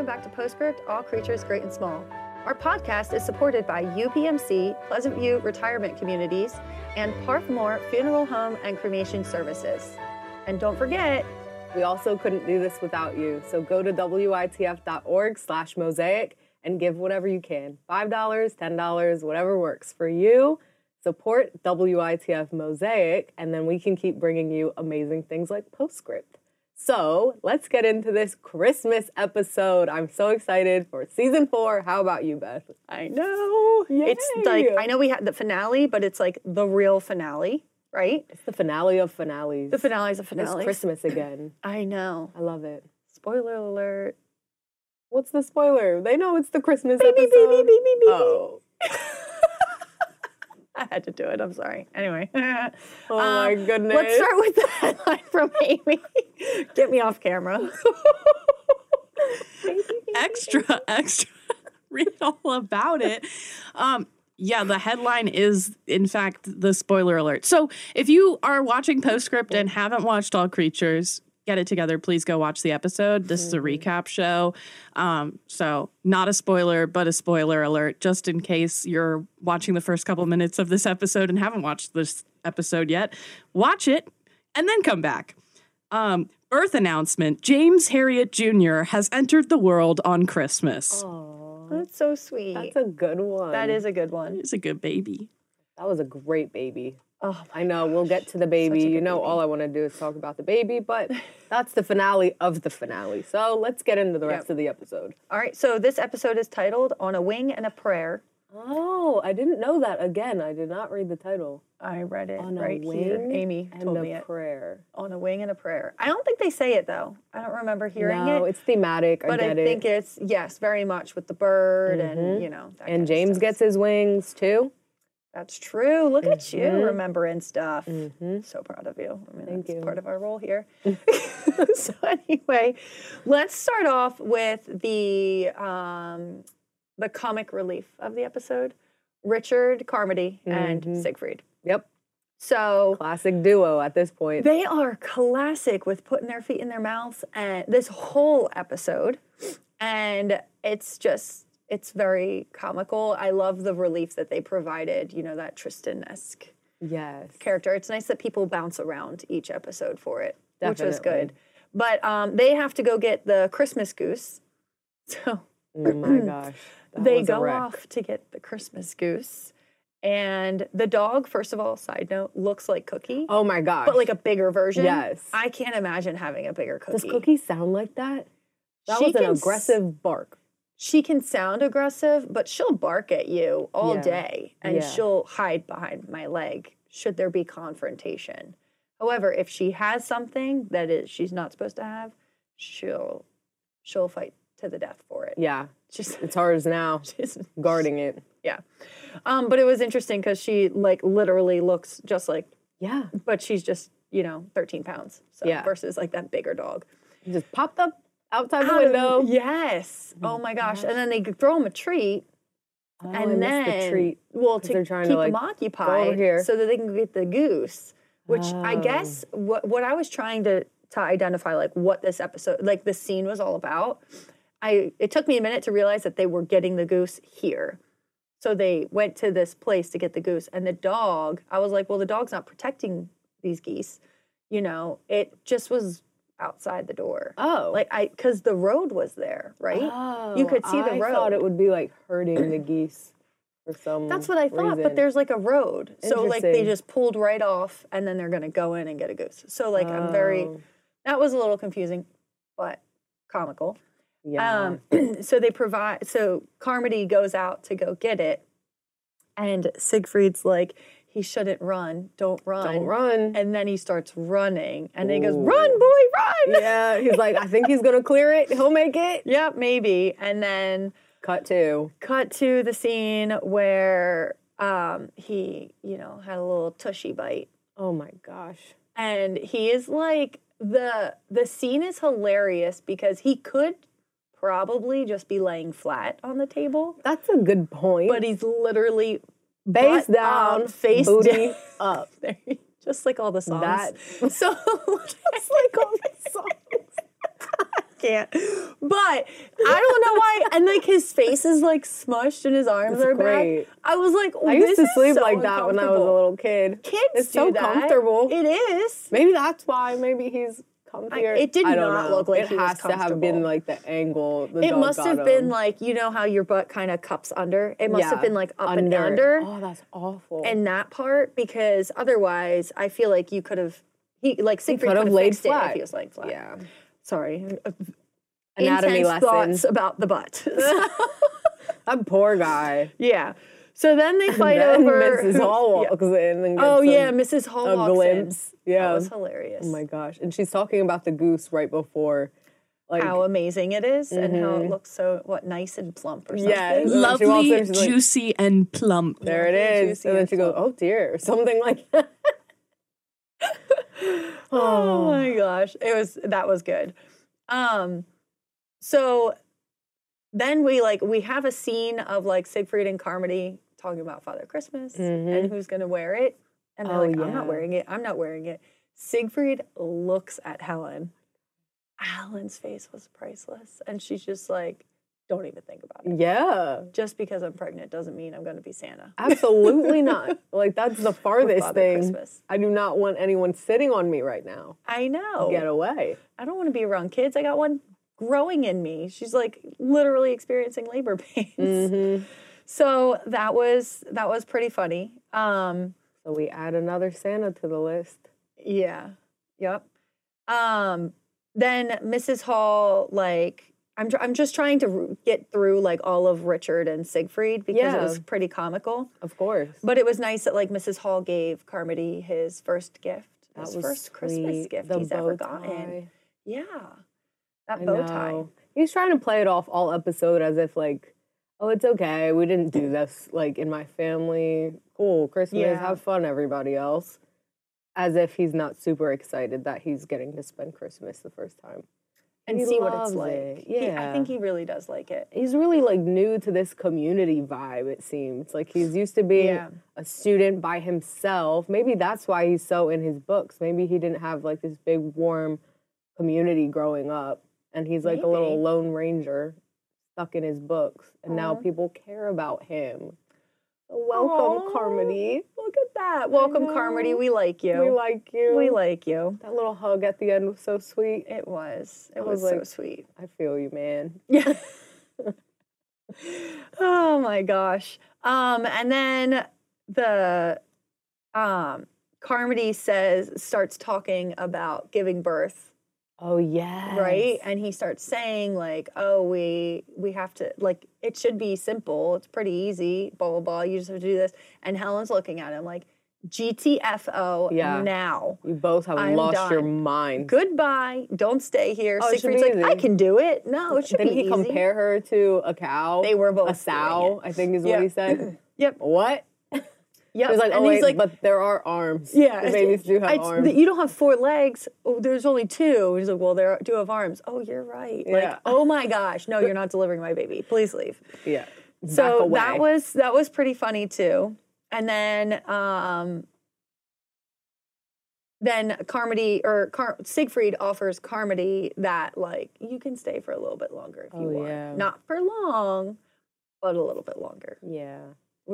welcome back to Postscript All Creatures Great and Small. Our podcast is supported by UPMC, Pleasant View Retirement Communities, and Parthemore Funeral Home and Cremation Services. And don't forget, We also couldn't do this without you. So go to witf.org slash mosaic and give whatever you can. $5, $10, whatever works for you. Support WITF Mosaic, and then we can keep bringing you amazing things like Postscript. So let's get into this Christmas episode. I'm so excited for season four. How about you, Beth? I know it's like I know we had the finale, but it's like the real finale, right? It's the finale of finales. The finale is a finale. It's. Christmas again. I know. I love it. Spoiler alert. What's the spoiler? They know it's the Christmas beep, episode. beep, beep, beep, beep, beep. Oh. Had to do it. I'm sorry. Anyway. Oh my Um, goodness. Let's start with the headline from Amy. Get me off camera. extra, extra. Read all about it. Um, yeah, the headline is, in fact, the spoiler alert. So if you are watching Postscript and haven't watched All Creatures, get it together. Please go watch the episode. This is a recap show. Um, so not a spoiler, but a spoiler alert, just in case you're watching the first couple minutes of this episode and haven't watched this episode yet. Watch it and then come back. Um, birth announcement James Herriot Jr. has entered the world on Christmas. Aw, That's so sweet. that's a good one. that is a good one. He's a good baby. That was a great baby. Oh, I know we'll get to the baby. You know, baby. all I want to do is talk about the baby, but that's the finale of the finale. So let's get into the rest Yep. of the episode. all right. So this episode is titled "On a Wing and a Prayer." Oh, I didn't know that. Again, I did not read the title. I read it On right a wing here. Amy and told a me it. prayer. On a wing and a prayer. I don't think they say it though. I don't remember hearing no, it. it's thematic. But I get think it. it's yes, very much with the bird and mm-hmm. you know. And James gets his wings too. That's true. Look at you Mhm. remembering stuff. Mhm. So proud of you. I mean, Thank that's you. part of our role here. so anyway, let's start off with the um, the comic relief of the episode: Richard Carmody and Mhm. Siegfried. Yep, So classic duo at this point. they are classic with putting their feet in their mouths and this whole episode. And it's just, it's very comical. I love the relief that they provided, you know, that Tristan esque yes. character. It's nice that people bounce around each episode for it, which was good. But um, they have to go get the Christmas goose. So Oh my gosh. they go off to get the Christmas goose. And the dog, first of all, side note, looks like Cookie Oh my gosh. but like a bigger version. Yes. I can't imagine having a bigger cookie. Does Cookie sound like that? That She was an aggressive bark. She can sound aggressive, but she'll bark at you all Yeah. day and Yeah. she'll hide behind my leg should there be confrontation. However, if she has something that is she's not supposed to have, she'll she'll fight to the death for it. Yeah, She's, it's hers now, she's guarding it. yeah. Um, but it was interesting because she like literally looks just like, Yeah, but she's just you know 13 pounds. So Yeah. versus like that bigger dog. Just popped up outside the Out of- window. yes. Oh my mm-hmm. gosh. And then they throw him a treat. Oh, and then the treat. well to they're trying to, keep like, them occupied so that they can get the goose. Which I Oh. guess what what I was trying to to identify like what this episode like the scene was all about. I it took me a minute to realize that they were getting the goose here. So they went to this place to get the goose and the dog, I was like, well the dog's not protecting these geese. You know, it just was outside the door. Oh, Like I cuz the road was there, right? oh, you could see the I thought road. it would be like hurting the geese for some. That's what I thought, but there's like a road. So like they just pulled right off and then they're gonna go in and get a goose. So like I'm very Oh, that was a little confusing, but comical. yeah. Um so they provide so Carmody goes out to go get it and Siegfried's like, he shouldn't run, don't run. Don't run. And then he starts running and then he goes, Run, boy, run. yeah, he's like, I think he's gonna clear it. He'll make it. yeah, maybe. And then Cut to cut to the scene where um, he, you know, had a little tushy bite, Oh my gosh. and he is like the the scene is hilarious because he could probably just be laying flat on the table, That's a good point. but he's literally Face butt down, face booty up. There you- just like all the songs. That- so It's like all the songs. I can't. But I don't know why. And like his face is like smushed and his arms It's are great. back. I was like, I used to sleep so like that when I was a little kid. Kids it's so that. comfortable. It is. Maybe that's why. Maybe he's comfier. it did I don't not know. look like it he was has to have been like the angle. The It dog must got have been him. like you know how your butt kind of cups under. It must have been like up and under. Oh, that's awful. and that part because otherwise I feel like you could have he like Siegfried could could have have laid fixed it flat. if he was laying flat. yeah, Sorry. anatomy Intense lessons. thoughts about the butt. That poor guy. yeah. So then they fight then over Mrs. Hall Yeah. in and gets Oh some- yeah, Mrs. Hall a walks glimpse. in. Yeah. That was hilarious. Oh my gosh. And she's talking about the goose right before. Like how amazing it is and how it looks so what nice and plump or something. Yes. And then she Lovely, in, like- juicy, and plump. there it Lovely, is. And then and she goes. Oh dear, or something like that. Oh my gosh. It was that was good. Um so then we like we have a scene of like Siegfried and Carmody talking about Father Christmas and who's gonna wear it. And they're Oh, like, I'm yeah. not wearing it. I'm not wearing it. Siegfried looks at Helen. Helen's face was priceless. And she's just like, don't even think about it. Yeah. Just because I'm pregnant doesn't mean I'm gonna be Santa. Absolutely not. Like that's the farthest Father thing. Christmas. I do not want anyone sitting on me right now. I know. Get away. I don't want to be around kids. I got one growing in me. She's like literally experiencing labor pains. Mm-hmm. So that was that was pretty funny. Um, So we add another Santa to the list. yeah. Yep. Um, then Mrs. Hall, like, I'm tr- I'm just trying to r- get through like all of Richard and Siegfried because it was pretty comical. Of course. But it was nice that like Mrs. Hall gave Carmody his first gift, That his first Christmas sweet. gift The he's ever bow gotten. tie. Yeah, that I bow tie. know. He's trying to play it off all episode as if like, oh, it's okay. We didn't do this like in my family. Cool, Christmas. Yeah. Have fun, everybody else. As if he's not super excited that he's getting to spend Christmas the first time. and He see what it's like. it. He- I think he really does like it. He's really like new to this community vibe. It seems like he's used to being Yeah. a student by himself. Maybe that's why he's so in his books. Maybe he didn't have like this big warm community growing up, and he's like a little lone ranger stuck in his books, and now people care about him. Welcome, Aw. Carmody. Look at that. Welcome, Carmody. We like you. We like you. We like you. that little hug at the end was so sweet. It was. It was, was so like- sweet. I feel you, man. Yeah. oh my gosh. Um, and then the um Carmody says starts talking about giving birth, Oh yeah. right? And he starts saying like, "Oh, we we have to like it should be simple. It's pretty easy. Blah blah blah. You just have to do this." And Helen's looking at him like, "GTFO Yeah. now." You both have I'm lost your mind. Goodbye. Don't stay here. Oh, Siegfried's like, I can do it. No, it should Didn't be he easy. compare her to a cow? They were both a sow. I think is what he said. Yep. What? Yep. He was like, and oh he's wait, like, but there are arms. yeah, the babies do have it's- arms. You don't have four legs. Oh, there's only two. He's like, well, there do have arms. Oh, you're right. Like, Yeah. oh my gosh, no, you're not delivering my baby. Please leave. yeah. Back So away. that was that was pretty funny too. And then um then Carmody or Car- Siegfried offers Carmody that like you can stay for a little bit longer if you Oh, want. yeah. Not for long, but a little bit longer. yeah.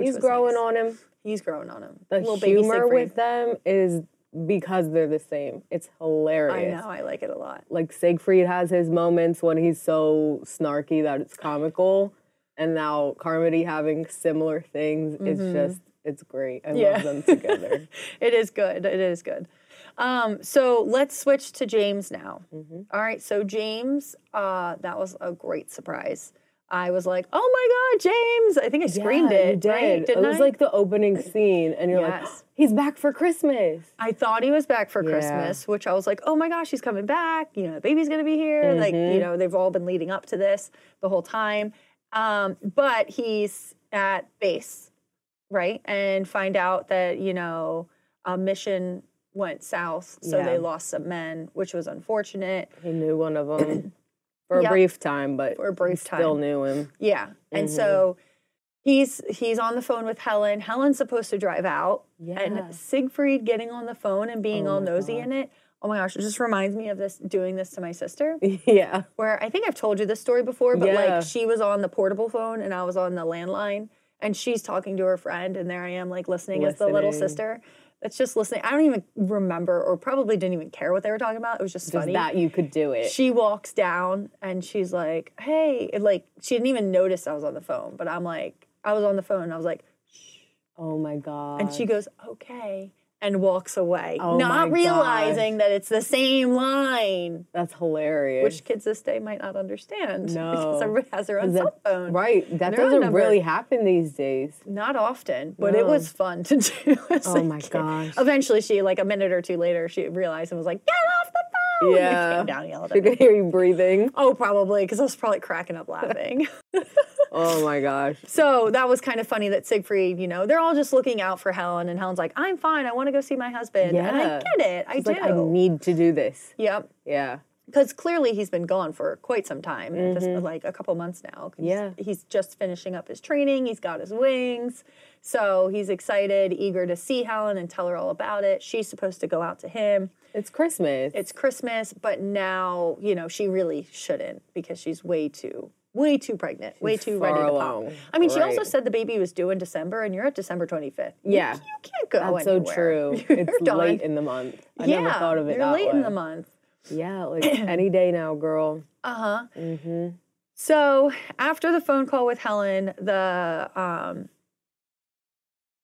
He's growing nice. on him. He's growing on him. The Little baby humor with them is because they're the same. It's hilarious. I know. I like it a lot. Like Siegfried has his moments when he's so snarky that it's comical, and now Carmody having similar things is just it's great. I Mm-hmm. Yeah. love them together. it is good. It is good. Um, so let's switch to James now. Mm-hmm. All right. So James, uh, that was a great surprise. I was like, "Oh my God, James!" I think I screamed Yeah, it. You did. Right? it Didn't was I? like the opening scene, and you're like, Yes. he's back for Christmas. I thought he was back for Yeah. Christmas, which I was like, "Oh my gosh, he's coming back!" You know, the baby's gonna be here. Like, Mm-hmm. you know, they've all been leading up to this the whole time. Um, but he's at base, right? And find out that you know a mission went south, so Yeah. they lost some men, which was unfortunate. He knew one of them for a brief time, but For a brief he still knew him. Yeah. And mm-hmm. so he's he's on the phone with Helen. Helen's supposed to drive out. Yeah. And Siegfried getting on the phone and being Oh all nosy God. in it. Oh my gosh, it just reminds me of this doing this to my sister. yeah. Where I think I've told you this story before, but Yeah. like she was on the portable phone and I was on the landline and she's talking to her friend and there I am like listening, as the little sister. That's just listening. I don't even remember or probably didn't even care what they were talking about. It was just Just funny. that you could do it. she walks down and she's like, "Hey," and, like she didn't even notice I was on the phone, but I'm like, I was on the phone and I was like, oh my god. and she goes, "Okay," and walks away, Oh not realizing that it's the same line. That's hilarious. Which kids this day might not understand No. because everybody has their own that- cell phone. right. That doesn't number. really happen these days. Not often, but it was fun to do. Oh my kid. gosh. Eventually, she like a minute or two later, she realized and was like, "Get off the phone!" And Yeah. came down and yelled at me. could hear you breathing. Oh, probably because I was probably cracking up laughing. Oh my gosh. so that was kind of funny that Siegfried, you know, they're all just looking out for Helen, and Helen's like, "I'm fine. I want to go see my husband." And I get it. I She's do. like, I need to do this. yep. Yeah. Because clearly he's been gone for quite some time, at this, like a couple months now. Mm-hmm. Yeah. He's just finishing up his training. He's got his wings. So he's excited, eager to see Helen and tell her all about it. She's supposed to go out to him. It's Christmas. It's Christmas, but now, you know, she really shouldn't because she's way too, way too pregnant, way too ready to along. pop. I mean, she also said the baby was due in December and you're at December 25th. Yeah. You, can't go That's so true. You're It's done. late in the month. I yeah, never thought of it You're that late way. in the month. Yeah, like any day now, girl. Uh huh. Mm-hmm. So after the phone call with Helen, the um,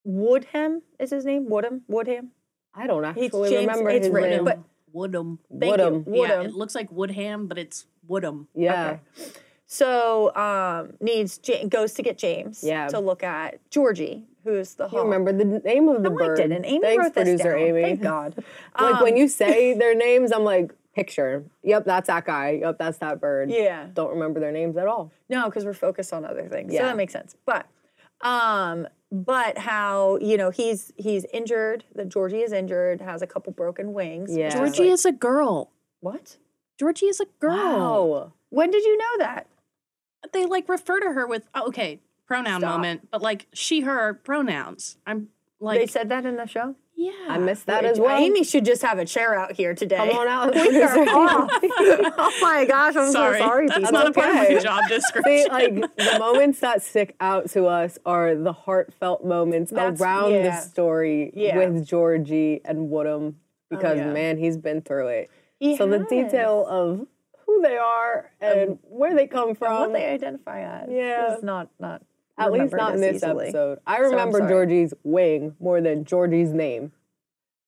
Woodham is his name. Woodham. Woodham. I don't He's actually James- remember it's his written, name. but- Woodham. Thank Woodham. you. Yeah, it looks like Woodham, but it's Woodham. yeah. Okay. So um, needs Ja- goes to get James Yeah. to look at Georgie, who's the You hawk. remember the name of the No, bird. I didn't. Amy Thanks, wrote this producer down. Amy. Thank God. like when Um, you say their names, I'm like, picture. Yep, that's that guy. Yep, that's that bird. Yeah. Don't remember their names at all. No, because we're focused on other things. So Yeah. that makes sense. But um, but how, you know, he's he's injured, that Georgie is injured, has a couple broken wings. Yeah. Georgie like- is a girl. what? Georgie is a girl. Wow. When did you know that? They like refer to her with oh, okay pronoun Stop. moment, but like she her pronouns. I'm like they said that in the show? yeah. I missed that as well. Amy should just have a chair out here today. Come on out. We are off. oh my gosh, I'm sorry. so sorry. That's people. not a part of my okay. job See, description. like the moments that stick out to us are the heartfelt moments That's- around yeah. the story Yeah. with Georgie and Woodham oh, because yeah. man, he's been through it. He so the detail of who they are and where they come from, what they identify as Yeah. is not not at least not in this easily. episode. I remember sorry. Georgie's wing more than Georgie's name.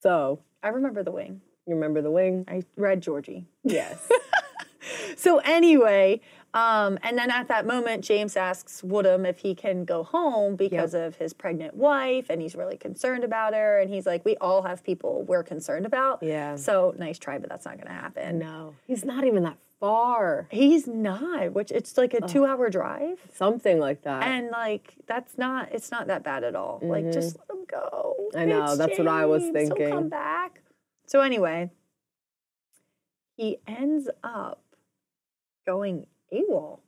So I remember the wing. you remember the wing? I read Georgie. Yes. So anyway, um, and then at that moment, James asks Woodham if he can go home because of his pregnant wife, and he's really concerned about her. And he's like, "We all have people we're concerned about." Yeah. So nice try, but that's not going to happen. no, he's not even that far. He's not. Which it's like a two-hour drive, Something like that. and like that's not. It's not that bad at all. Like just let him go. Mm-hmm. I know, It's that's what I was James. He'll thinking. come back. So anyway, he ends up going AWOL.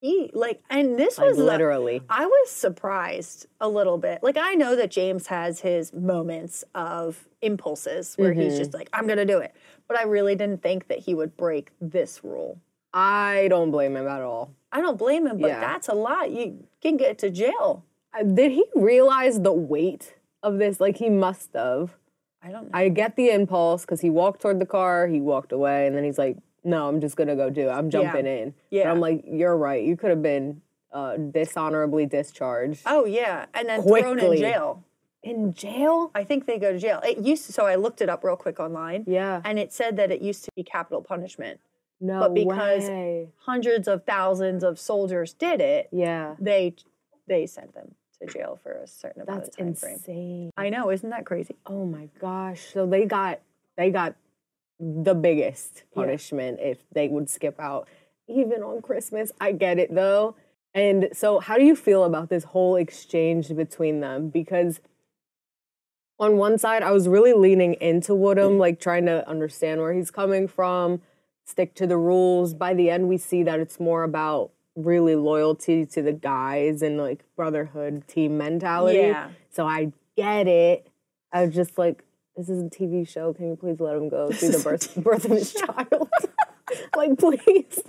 He like, and this was literally. I was surprised a little bit. Like I know that James has his moments of impulses where he's Mm-hmm. just like, I'm gonna do it. But I really didn't think that he would break this rule. I don't blame him at all. I don't blame him, but Yeah. that's a lot. You can get to jail. Uh, Did he realize the weight of this? Like he must have. I don't know. I get the impulse because he walked toward the car, he walked away, and then he's like, "No, I'm just gonna go do it. I'm jumping in." Yeah. But I'm like, "You're right. You could have been uh, dishonorably discharged oh yeah, and then thrown in jail. in jail." I think they go to jail. It used to, so I looked it up real quick online. Yeah. And it said that it used to be capital punishment. No but because- way. Hundreds of thousands of soldiers did it. Yeah. They they sent them to jail for a certain amount That's of time frame. insane. I know, isn't that crazy? Oh my gosh. So they got they got the biggest Yeah. punishment if they would skip out even on Christmas. I get it though. And so how do you feel about this whole exchange between them because on one side I was really leaning into Woodham like trying to understand where he's coming from, stick to the rules. By the end we see that it's more about really loyalty to the guys and like brotherhood team mentality. Yeah. So I get it. I was just like, this is a TV show. Can you please let him go see the birth birth of his child? like, please.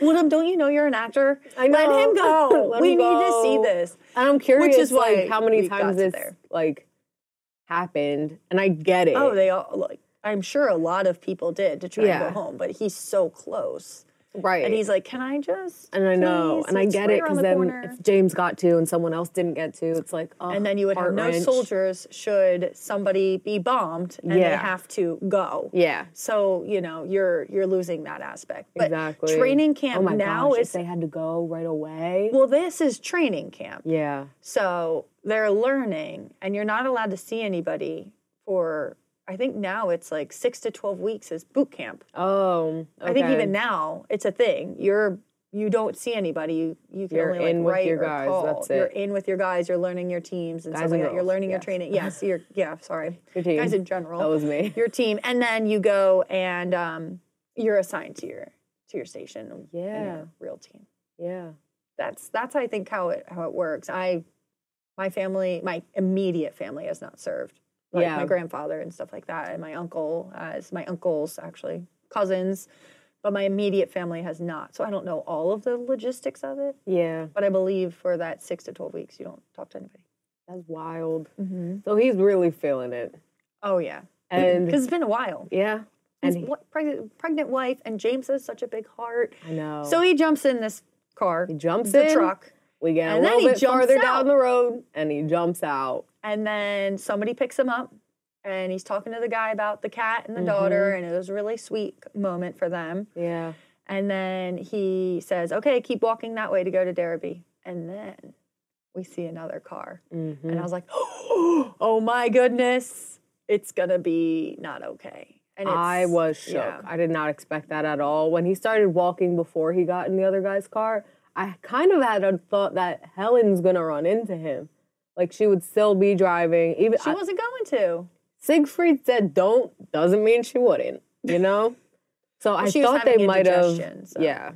Woodham, don't you know you're an actor? I know. Let him go. Oh, let we him need to see this. And I'm curious, Which is why like, how many times this there. like happened, and I get it. Oh, they all like. I'm sure a lot of people did to try and go home, but he's so close, right. and he's like, "Can I just?" and I know, and I get it because the then corner." if James got to and someone else didn't get to, it's like, oh, and then you would have no soldiers should somebody be bombed and they have to go. Yeah, So you know you're you're losing that aspect. But exactly. training oh camp oh now gosh, if is they had to go right away. well, this is training camp. yeah, So they're learning, and you're not allowed to see anybody for. I think now it's like six to twelve weeks is boot camp. oh, I think even now it's a thing. You're you don't see anybody. You you can You're only like in with write your or guys, call. that's You're in with your guys. You're learning your teams and Guys stuff like that. You're learning your training. Yes, you're yeah. Sorry, Your team. guys in general. That was me. your team, and then you go and um, you're assigned to your to your station. Yeah. your real team. Yeah. That's that's I think how it how it works. I my family, my immediate family has not served. Like Yeah. my grandfather and stuff like that, and my uncle, as my uncles actually cousins, but my immediate family has not. So I don't know all of the logistics of it, Yeah. but I believe for that six to twelve weeks, you don't talk to anybody. That's wild. Mm-hmm. So he's really feeling it. Oh yeah, And because it's been a while. yeah. And His he, wa- pregnant, pregnant wife, and James has such a big heart. I know. So he jumps in this car, he jumps the in. The truck, We get and a then little he bit farther out. down the road and he jumps out. And then somebody picks him up, and he's talking to the guy about the cat and the daughter, and it was a really sweet moment for them. Yeah. And then he says, "Okay, keep walking that way to go to Darrowby." And then we see another car, Mm-hmm. and I was like, "Oh my goodness, it's gonna be not okay." And I was shook. yeah. I did not expect that at all. When he started walking before he got in the other guy's car, I kind of had a thought that Helen's gonna run into him. Like she would still be driving. Even She I- wasn't going to. Siegfried said don't doesn't mean she wouldn't, you know? So I she thought they might have so- Yeah.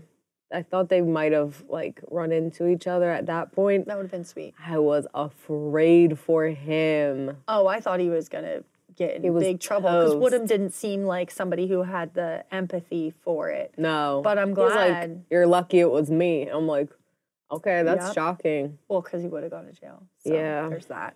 I thought they might have like run into each other at that point. That would have been sweet. I was afraid for him. Oh, I thought he was gonna get in big trouble because. Woodham didn't seem like somebody who had the empathy for it. No. But I'm was like, glad. You're lucky it was me. I'm like, okay, that's Yep. shocking. Well, because he would have gone to jail. So Yeah. There's that.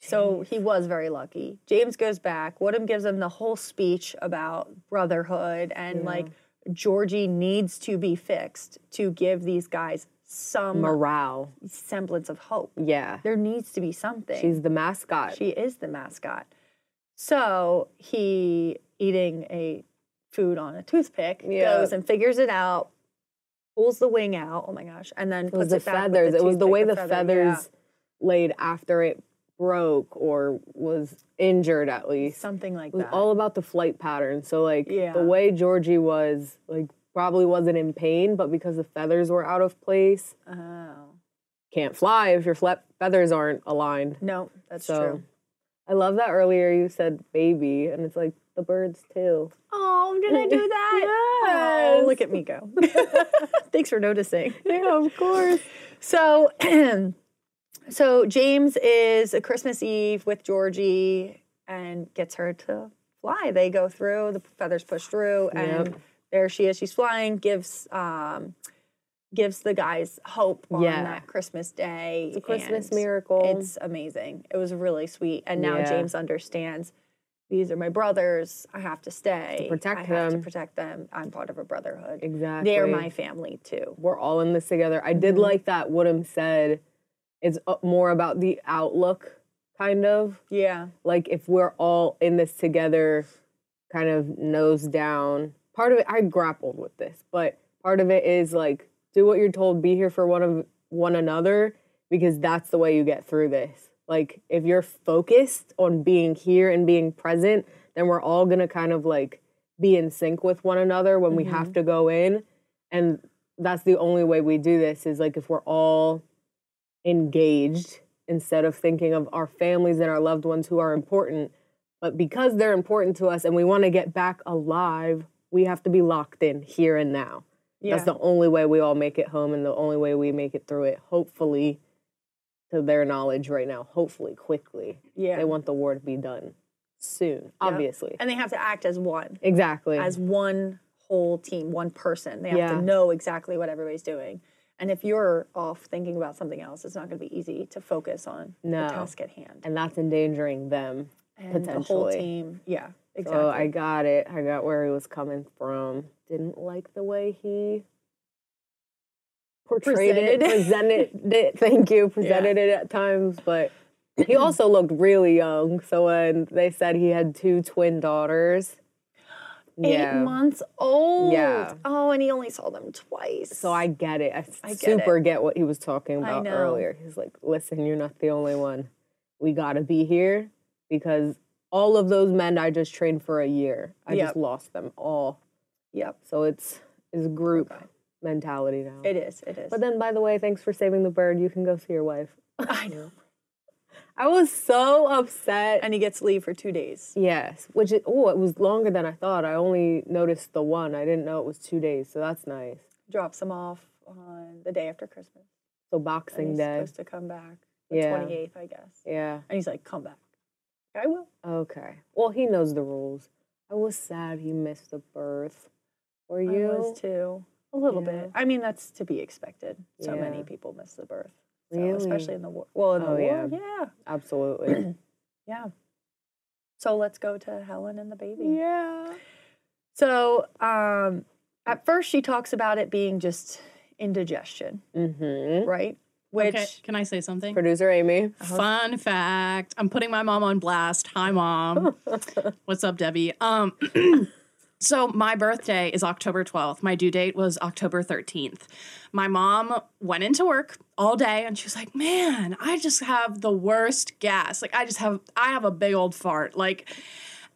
So he was very lucky. James goes back. Woodham gives him the whole speech about brotherhood and like Georgie needs to be fixed to give these guys some Morale. semblance of hope. Yeah. There needs to be something. She's the mascot. She is the mascot. So he eating a food on a toothpick Yeah. goes and figures it out, pulls the wing out. Oh my gosh! And then it was the it feathers. the it was the way the, feather, feathers laid after it broke or was injured at least. something like It was that. all about the flight pattern. So like Yeah. the way Georgie was like probably wasn't in pain, but because the feathers were out of place, oh can't fly if your feathers aren't aligned. no, that's So true. I love that earlier you said baby, and it's like the birds too. Oh, did I do that? Yes. Oh, look at me go. Thanks for noticing. Yeah, of course. So, so James is a Christmas Eve with Georgie and gets her to fly. They go through, the feathers push through, and Yep. there she is. She's flying. Gives um, gives the guys hope on Yeah. that Christmas day. It's a Christmas miracle. It's amazing. It was really sweet, and now Yeah. James understands. These are my brothers. I have to stay. protect I have to them. protect them. I'm part of a brotherhood. exactly. They're my family too. we're all in this together. I did Mhm. like that Woodham said it's uh, more about the outlook, kind of. Yeah. Like if we're all in this together, kind of nose down. Part of it, I grappled with this, but part of it is like do what you're told, be here for one of one another, because that's the way you get through this. Like if you're focused on being here and being present, then we're all gonna kind of like be in sync with one another when we have mm-hmm. to go in. And that's the only way we do this is like if we're all engaged instead of thinking of our families and our loved ones who are important. But because they're important to us and we want to get back alive, we have to be locked in here and now. Yeah. That's the only way we all make it home and the only way we make it through it, hopefully, to their knowledge right now, hopefully quickly. yeah. They want the war to be done. soon, obviously. And they have to act as one, Exactly. as one whole team, one person. They have Yeah. to know exactly what everybody's doing. And if you're off thinking about something else, it's not going to be easy to focus on No. the task at hand. and that's endangering them. And the whole team, yeah, exactly. So I got it. I got where he was coming from. Didn't like the way he portrayed it, Presented. presented it. Thank you, presented it at times, but he also looked really young. So when they said he had two twin daughters, Eight months old. Yeah. Oh, and he only saw them twice. So I get it. I, I get super it. get what he was talking about earlier. He's like, listen, you're not the only one. We got to be here because all of those men I just trained for a year, I Yep. just lost them all. Yep, So it's it's a group Okay. Mentality now. it is. It is. but then, by the way, thanks for saving the bird. You can go see your wife. I know. I was so upset. And he gets leave for two days. yes, which is, oh, it was longer than I thought. I only noticed the one. I didn't know it was two days, so that's nice. Drops him off on the day after Christmas. So Boxing he's Day. supposed to come back the Yeah. 28th, I guess. Yeah. And he's like, come back. I will. Okay. Well, he knows the rules. I was sad he missed the birth. Were I you? was too. A little Yeah. bit. I mean, that's to be expected. So Yeah. many people miss the birth. So, Really? especially in the war. Well, in the Oh, war, yeah. yeah. Absolutely. Yeah. So let's go to Helen and the baby. yeah. So um, at first, she talks about it being just indigestion, Mm-hmm. right? Which Okay, can I say something? Producer Amy. Fun fact. I'm putting my mom on blast. Hi, mom. What's up, Debbie? Um, so my birthday is October 12th. My due date was October 13th. My mom went into work all day and she was like, "Man, I just have the worst gas. Like I just have I have a big old fart." Like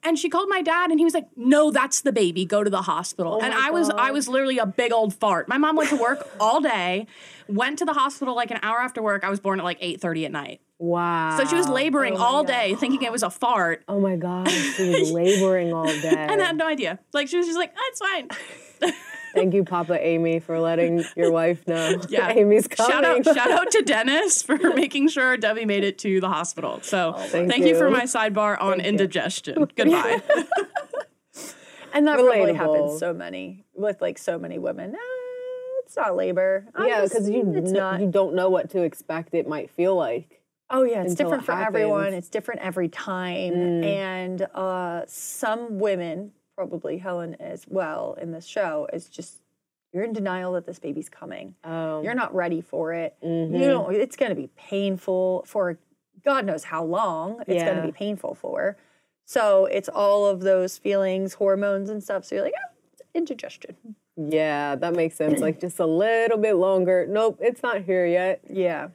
and she called my dad and he was like, "No, that's the baby. Go to the hospital." Oh and my I was I was literally a big old fart. My mom went to work all day, went to the hospital like an hour after work. I was born at like 8:30 at night. Wow. So she was laboring Oh my all God. day thinking it was a fart Oh my God. She was laboring all day. and had no idea. Like she was just like, oh, it's fine. Thank you, Papa Amy, for letting your wife know. Yeah. Amy's coming. Shout out, shout out to Dennis for making sure Debbie made it to the hospital. So Thank thank, you. for my sidebar on Thank you. indigestion. Goodbye. and that probably Relatable. happens so many with like so many women. "Ah, it's not labor. I'm yeah, because you it's not. you don't know what to expect. It might feel like. Oh yeah, it's different it for everyone. It's different every time. Mm. And uh, some women, probably Helen as well in this show, is just you're in denial that this baby's coming. Oh. You're not ready for it. mhm. You don't. It's going to be painful for God knows how long. It's going to be painful for. So it's all of those feelings, hormones, and stuff. So you're like, oh, indigestion. Yeah, that makes sense. Like just a little bit longer. Nope, it's not here yet. Yeah.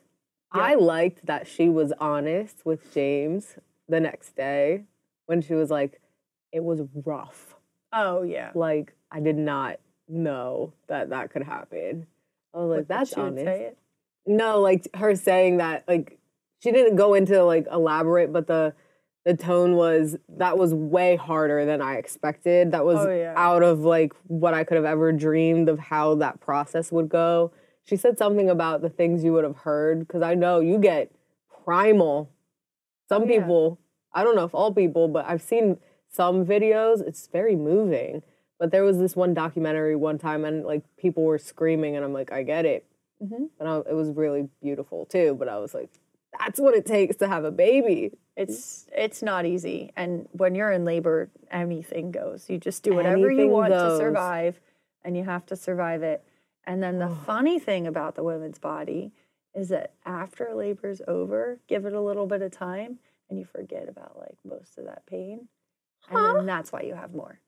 I liked that she was honest with James the next day when she was like, it was rough. Oh yeah. Like, I did not know that that could happen. I was like, Like, that's she honest. say it. No, like her saying that, like she didn't go into like elaborate, but the the tone was that was way harder than I expected. That was Oh, yeah. out of like what I could have ever dreamed of how that process would go. She said something about the things you would have heard because I know you get primal. Some Oh, yeah. people, I don't know if all people, but I've seen some videos. It's very moving. But there was this one documentary one time, and like people were screaming, and I'm like, I get it. Mhm. And I, it was really beautiful too. But I was like, that's what it takes to have a baby. It's it's not easy, and when you're in labor, anything goes. You just do whatever you want goes. to survive, and you have to survive it. And then the oh. funny thing about the women's body is that after labor's over, give it a little bit of time, and you forget about like most of that pain, and Huh? then that's why you have more.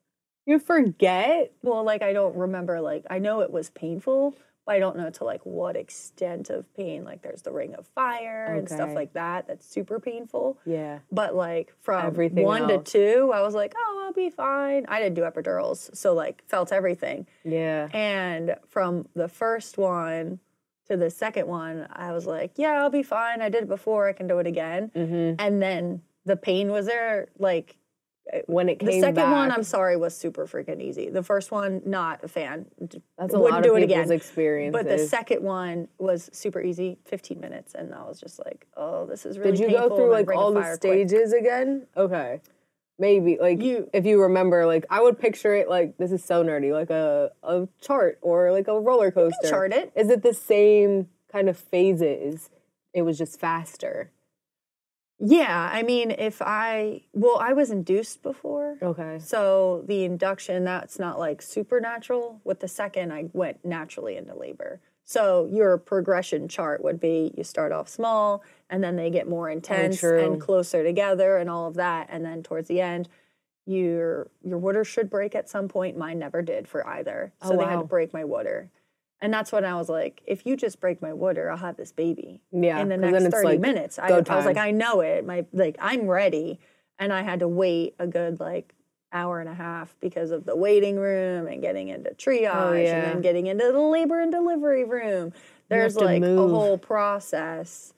You forget. Well, like I don't remember. Like I know it was painful, I don't know to like what extent of pain. Like there's the ring of fire and stuff like that. That's super painful. Yeah. But like from Everything one else. to two, I was like, oh, I'll be fine. I didn't do epidurals, so like felt everything. Yeah. And from the first one to the second one, I was like, yeah, I'll be fine. I did it before. I can do it again. hmm And then the pain was there. Like Uh, when it came. the second one, I'm sorry, was super freaking easy. The first one, not a fan. That's a wouldn't lot do of it people's again. experiences. But the second one was super easy, 15 minutes, and I was just like, oh, this is really. Did you go through like all the fire quick. stages again? Okay. Maybe like You- if you remember, like I would picture it like this is so nerdy, like a a chart or like a roller coaster. chart it. Is it the same kind of phases? It was just faster. Yeah, I mean, if I well, I was induced before. Okay. So the induction, that's not like supernatural. With the second, I went naturally into labor. So your progression chart would be you start off small and then they get more oh, intense true. and closer together and all of that. And then towards the end, your your water should break at some point. Mine never did for either. Oh, so Oh, they had to break my water. And that's when I was like, if you just break my water, I'll have this baby Yeah. in the next then it's 30 like, minutes. I, I was like. I know it. My like I'm ready. And I had to wait a good like hour and a half because of the waiting room and getting into triage Oh, yeah. and then getting into the labor and delivery room. There's like a whole process.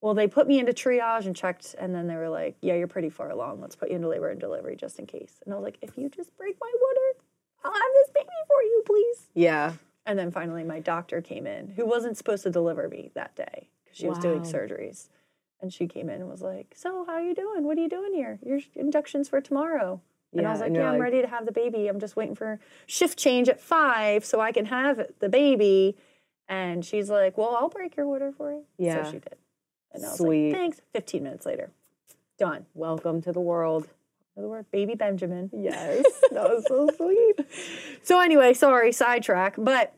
Well, they put me into triage and checked, and then they were like, "Yeah, you're pretty far along. Let's put you into labor and delivery just in case." And I was like, "If you just break my water, I'll have this baby for you, please." Yeah. And then finally, my doctor came in, who wasn't supposed to deliver me that day because she was doing surgeries. And she came in and was like, "So, how are you doing? What are you doing here? Your induction's for tomorrow." And I was like, "Yeah, I'm like- ready to have the baby. I'm just waiting for shift change at five so I can have the baby." And she's like, "Well, I'll break your water for you." Yeah. So she did. And I was Sweet. like, "Thanks." Fifteen minutes later, done. Welcome to the world. The word baby Benjamin. Yes. that was so sweet. So anyway, sorry, sidetrack, but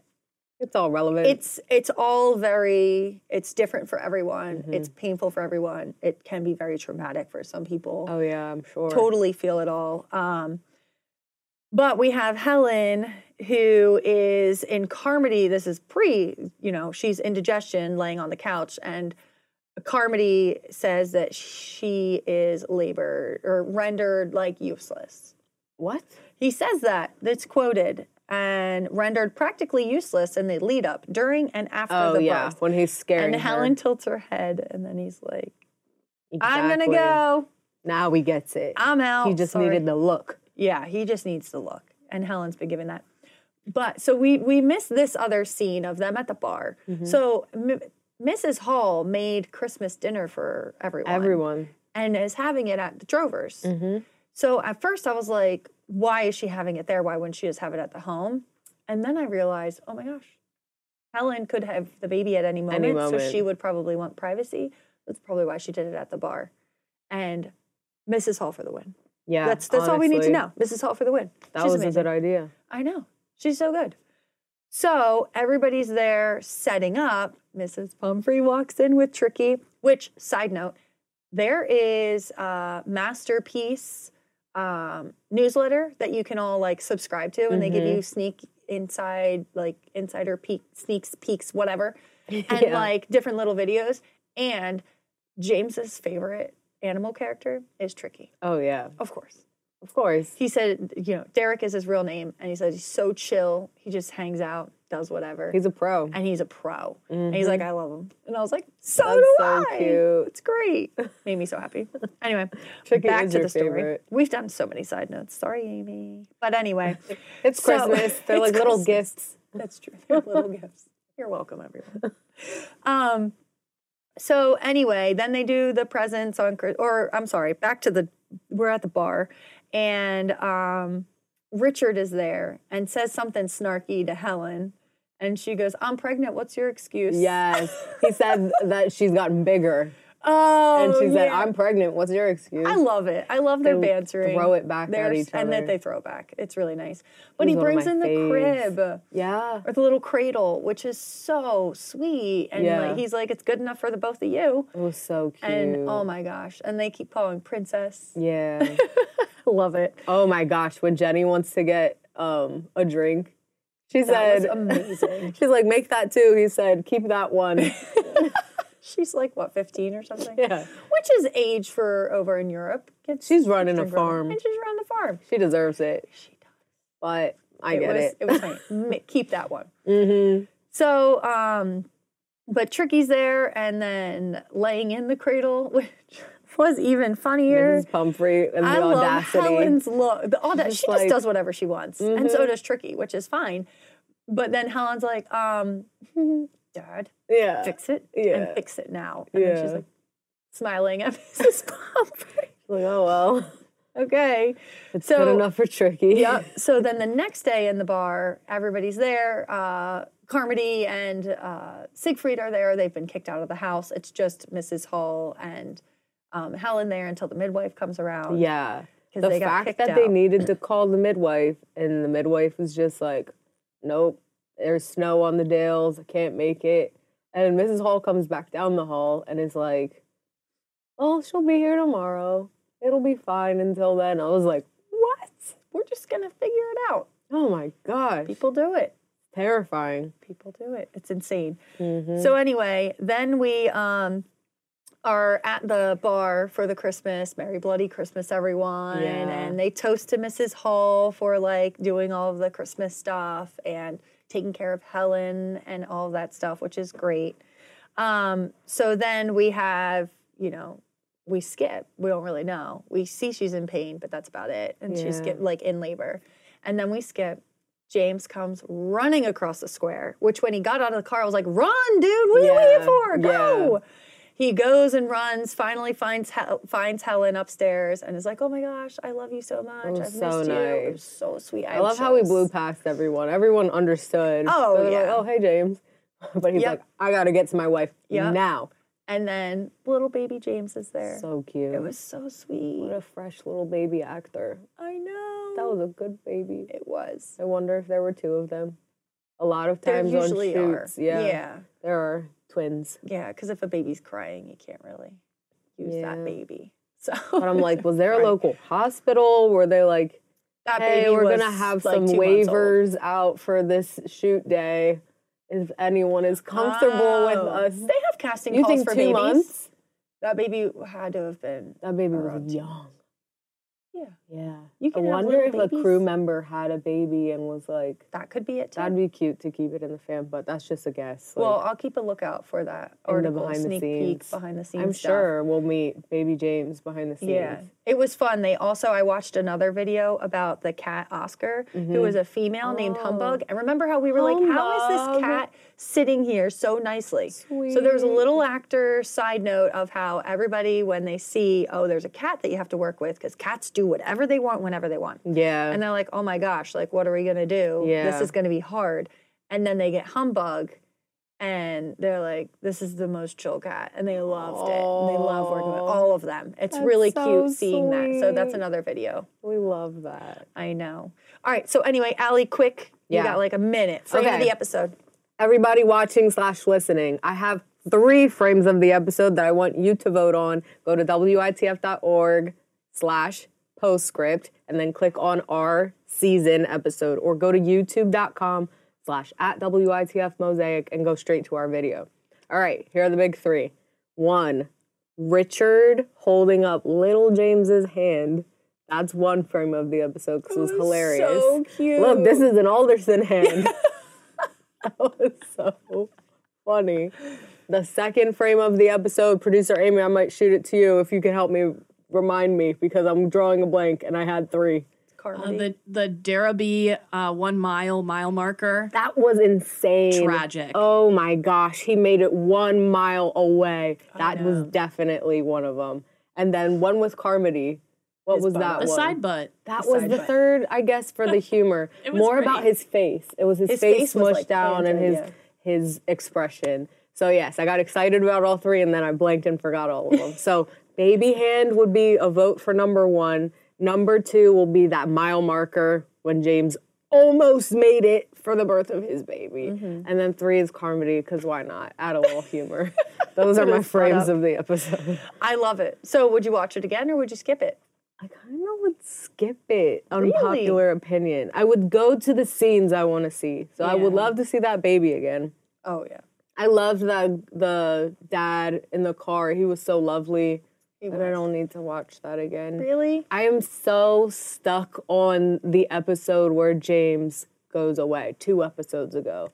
It's all relevant. it's it's all very it's different for everyone Mm-hmm. it's painful for everyone it can be very traumatic for some people oh yeah, I'm sure. totally feel it all um but we have helen who is in carmody this is pre you know she's indigestion laying on the couch and carmody says that she is labored or rendered like useless What? he says that that's quoted and rendered practically useless in the lead up during and after Oh the yeah, birth when he's scaring and her. helen tilts her head and then he's like i'm gonna go Now he gets it. i'm out he just Sorry. needed the look. yeah he just needs the look and helen's been given that but so we we miss this other scene of them at the bar Mm-hmm. so mrs hall made christmas dinner for everyone Everyone. and is having it at the drovers Mm-hmm. So at first I was like, why is she having it there? Why wouldn't she just have it at the home? And then I realized, oh my gosh, Helen could have the baby at any moment, so moment. she would probably want privacy. That's probably why she did it at the bar. And Mrs. Hall for the win. Yeah. that's that's all we need to know. Mrs. Hall for the win. That She's was amazing. a good idea. I know. She's so good. So everybody's there setting up. Mrs. Pumphrey walks in with Tricky, which, side note, there is a masterpiece um, newsletter that you can all like subscribe to, and they give Mm-hmm. you sneak inside, like insider peek, sneaks, peeks, whatever, and Yeah. like different little videos. And James's favorite animal character is Tricky, Oh yeah, of course of course. he said, you know, Derek is his real name, and he said he's so chill. He just hangs out, does whatever, He's a pro. and he's a pro. And he's like, I love him, and I was like, so That's do so I. cute. It's great. Made me so happy. Anyway, Tricky back to the story. favorite. We've done so many side notes. Sorry, Amy. But anyway, It's So- Christmas. They're like little Christmas. gifts. that's true. They're little gifts. You're welcome, everyone. Um. So anyway, then they do the presents on, or I'm sorry, back to the. We're at the bar, and um, Richard is there and says something snarky to Helen, and she goes, "I'm pregnant. What's your excuse?" Yes. He said that she's gotten bigger. Oh, And she said, yeah. I'm pregnant. What's your excuse? I love it. I love their They bantering. throw it back at They're- each and that they throw it back. It's really nice. But He's he brings in the faves. crib. yeah. or the little cradle, which is so sweet. And Yeah. like, he's like, it's good enough for the both of you. It was so cute. And oh my gosh. And they keep calling princess. Yeah. Love it. oh my gosh. When Jenny wants to get um a drink, she That was said, amazing. she's like, make that too. He said, keep that one. She's like, what, 15 or something? yeah. Which is age for over in Europe. Kids She's running a farm. And she's running the farm. She deserves it. She does. But I it get was, it. It was funny. Keep that one. mm-hmm. So, um, but Tricky's there and then laying in the cradle, which was even funnier. Mrs. Pumphrey and the I love audacity. Helen's look. The auda- Just she like- just does whatever she wants, and so Mhm. does Tricky, which is fine. But then Helen's like, um, "Dad, yeah. fix it Yeah. and fix it now." And then she's like smiling at Mrs. Pumphrey. Like, oh well. okay. It's So- good enough for tricky. Yep. So then the next day in the bar, everybody's there. Uh, Carmody and uh, Siegfried are there. They've been kicked out of the house. It's just Mrs. Hall and um, Helen there until the midwife comes around. Yeah. The they fact that they needed to call the midwife and the midwife was just like, nope, there's snow on the Dales. I can't make it. And Mrs. Hall comes back down the hall and is like, oh, she'll be here tomorrow. It'll be fine until then. I was like, what? We're just gonna figure it out. Oh my gosh. People do it. Terrifying. People do it. It's insane. Mhm. So anyway, then we um are at the bar for the Christmas, Merry Bloody Christmas, everyone. Yeah. And they toast to Mrs. Hall for like doing all of the Christmas stuff and taking care of Helen and all that stuff, which is great. Um, so then we have, you know, we skip. We don't really know. We see she's in pain, but that's about it. And she's get, like in labor. And then we skip. James comes running across the square, which when he got out of the car, I was like, run, dude, what are you waiting for? Go. yeah. He goes and runs, finally finds Hel- finds Helen upstairs and is like, oh my gosh, I love you so much. Oh, I've so missed you. It was so sweet. I love how he blew past everyone. Everyone understood. Oh, like, yeah. oh, hey, James. But he's Yep. like, I got to get to my wife Yep. now. And then little baby James is there. So cute. it was so sweet. What a fresh little baby actor. I know. That was a good baby. it was. I wonder if there were two of them. A lot of There times usually on are. shoots, yeah, Yeah. there are twins. Yeah, because if a baby's crying, you can't really use Yeah. that baby. So But I'm like, was there a local hospital? Were they like, that hey, baby we're gonna have like some two months old. waivers out for this shoot day. If anyone is comfortable with Oh. us, They have casting you calls think for two babies. months? That baby had to have been. That baby was young. Yeah, Yeah. You I can have wonder if little a crew member had a baby and was like, that could be it too. that'd be cute to keep it in the fam, but that's just a guess. well, I'll keep a lookout for that in the behind the sneak peek scenes. behind the scenes. I'm stuff. sure we'll meet baby James behind the scenes. Yeah, it was fun. They also I watched another video about the cat Oscar, who mm-hmm. was a female named Humbug. Oh. And remember how we were like, how is this cat sitting here so nicely? So there was a little actor side note of how everybody when they see, oh, there's a cat that you have to work with because cats do whatever they want whenever they want. Yeah. And they're like, oh my gosh, like what are we gonna do? This is gonna be hard. And then they get Humbug. And they're like, this is the most chill cat. And they loved it. And they love working with all of them. It's That's really so cute seeing that. So that's another video. we love that. I know. All right. So anyway, Alli, quick. You Yeah. got like a minute. Frame of Okay. the episode. Everybody watching slash listening, I have three frames of the episode that I want you to vote on. Go to witf.org slash postscript and then click on our season episode or go to youtube.com slash at WITF mosaic and go straight to our video. All right, here are the big three. One, Richard holding up little James's hand. That's one frame of the episode because it was hilarious. So cute. Look, this is an Alderson hand. that was so funny. The second frame of the episode, producer Amy, I might shoot it to you if you can help me remind me because I'm drawing a blank and I had three. Uh, the the Darrowby uh, one mile mile marker. That was insane. Tragic. Oh my gosh, he made it one mile away. That was definitely one of them. And then one with Carmody. What His was butt. that The one? side butt. That The was the butt. third, I guess, for the humor. It was More great. about his face. It was his, His face, face was, smushed like, down and his planted, his expression. So yes, I got excited about all three, and then I blanked and forgot all of them. so baby hand would be a vote for number one. Number two will be that mile marker when James almost made it for the birth of his baby. Mm-hmm. And then three is Carmody, because why not? Add a little humor. Those are my frames of the episode. I love it. So would you watch it again or would you skip it? I kind of would skip it. Really? Unpopular opinion. I would go to the scenes I want to see. So I would love to see that baby again. Oh yeah. I loved the the dad in the car. He was so lovely. But I don't need to watch that again. Really? I am so stuck on the episode where James goes away two episodes ago.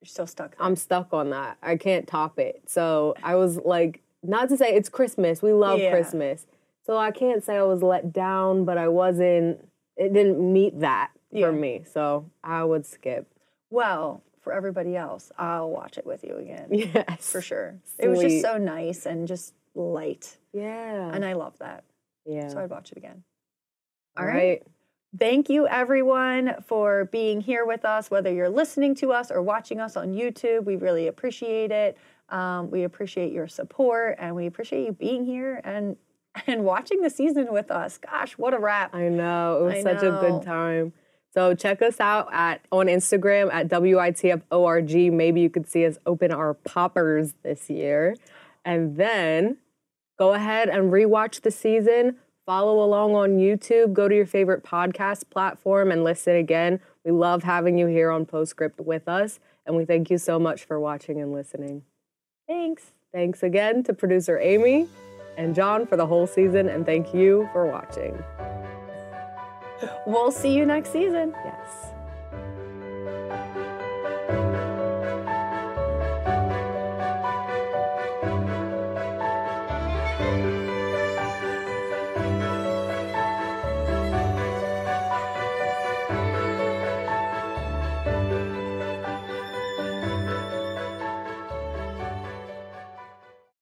You're still stuck. there. I'm stuck on that. I can't top it. So I was like, not to say it's Christmas. We love Yeah. Christmas. So I can't say I was let down, but I wasn't, it didn't meet that Yeah. for me. So I would skip. Well, for everybody else, I'll watch it with you again. Yes. For sure. It was just so nice and just light. Yeah. And I love that. yeah. So I'd watch it again. All right. Thank you, everyone, for being here with us, whether you're listening to us or watching us on YouTube. We really appreciate it. Um, we appreciate your support and we appreciate you being here and and watching the season with us. Gosh, what a wrap. I know. It was I such a good time. So check us out at on Instagram at WITFORG. Maybe you could see us open our poppers this year. And then go ahead and rewatch the season. Follow along on YouTube. Go to your favorite podcast platform and listen again. We love having you here on Postscript with us. And we thank you so much for watching and listening. Thanks. Thanks again to producer Amy and John for the whole season. And thank you for watching. We'll see you next season. Yes.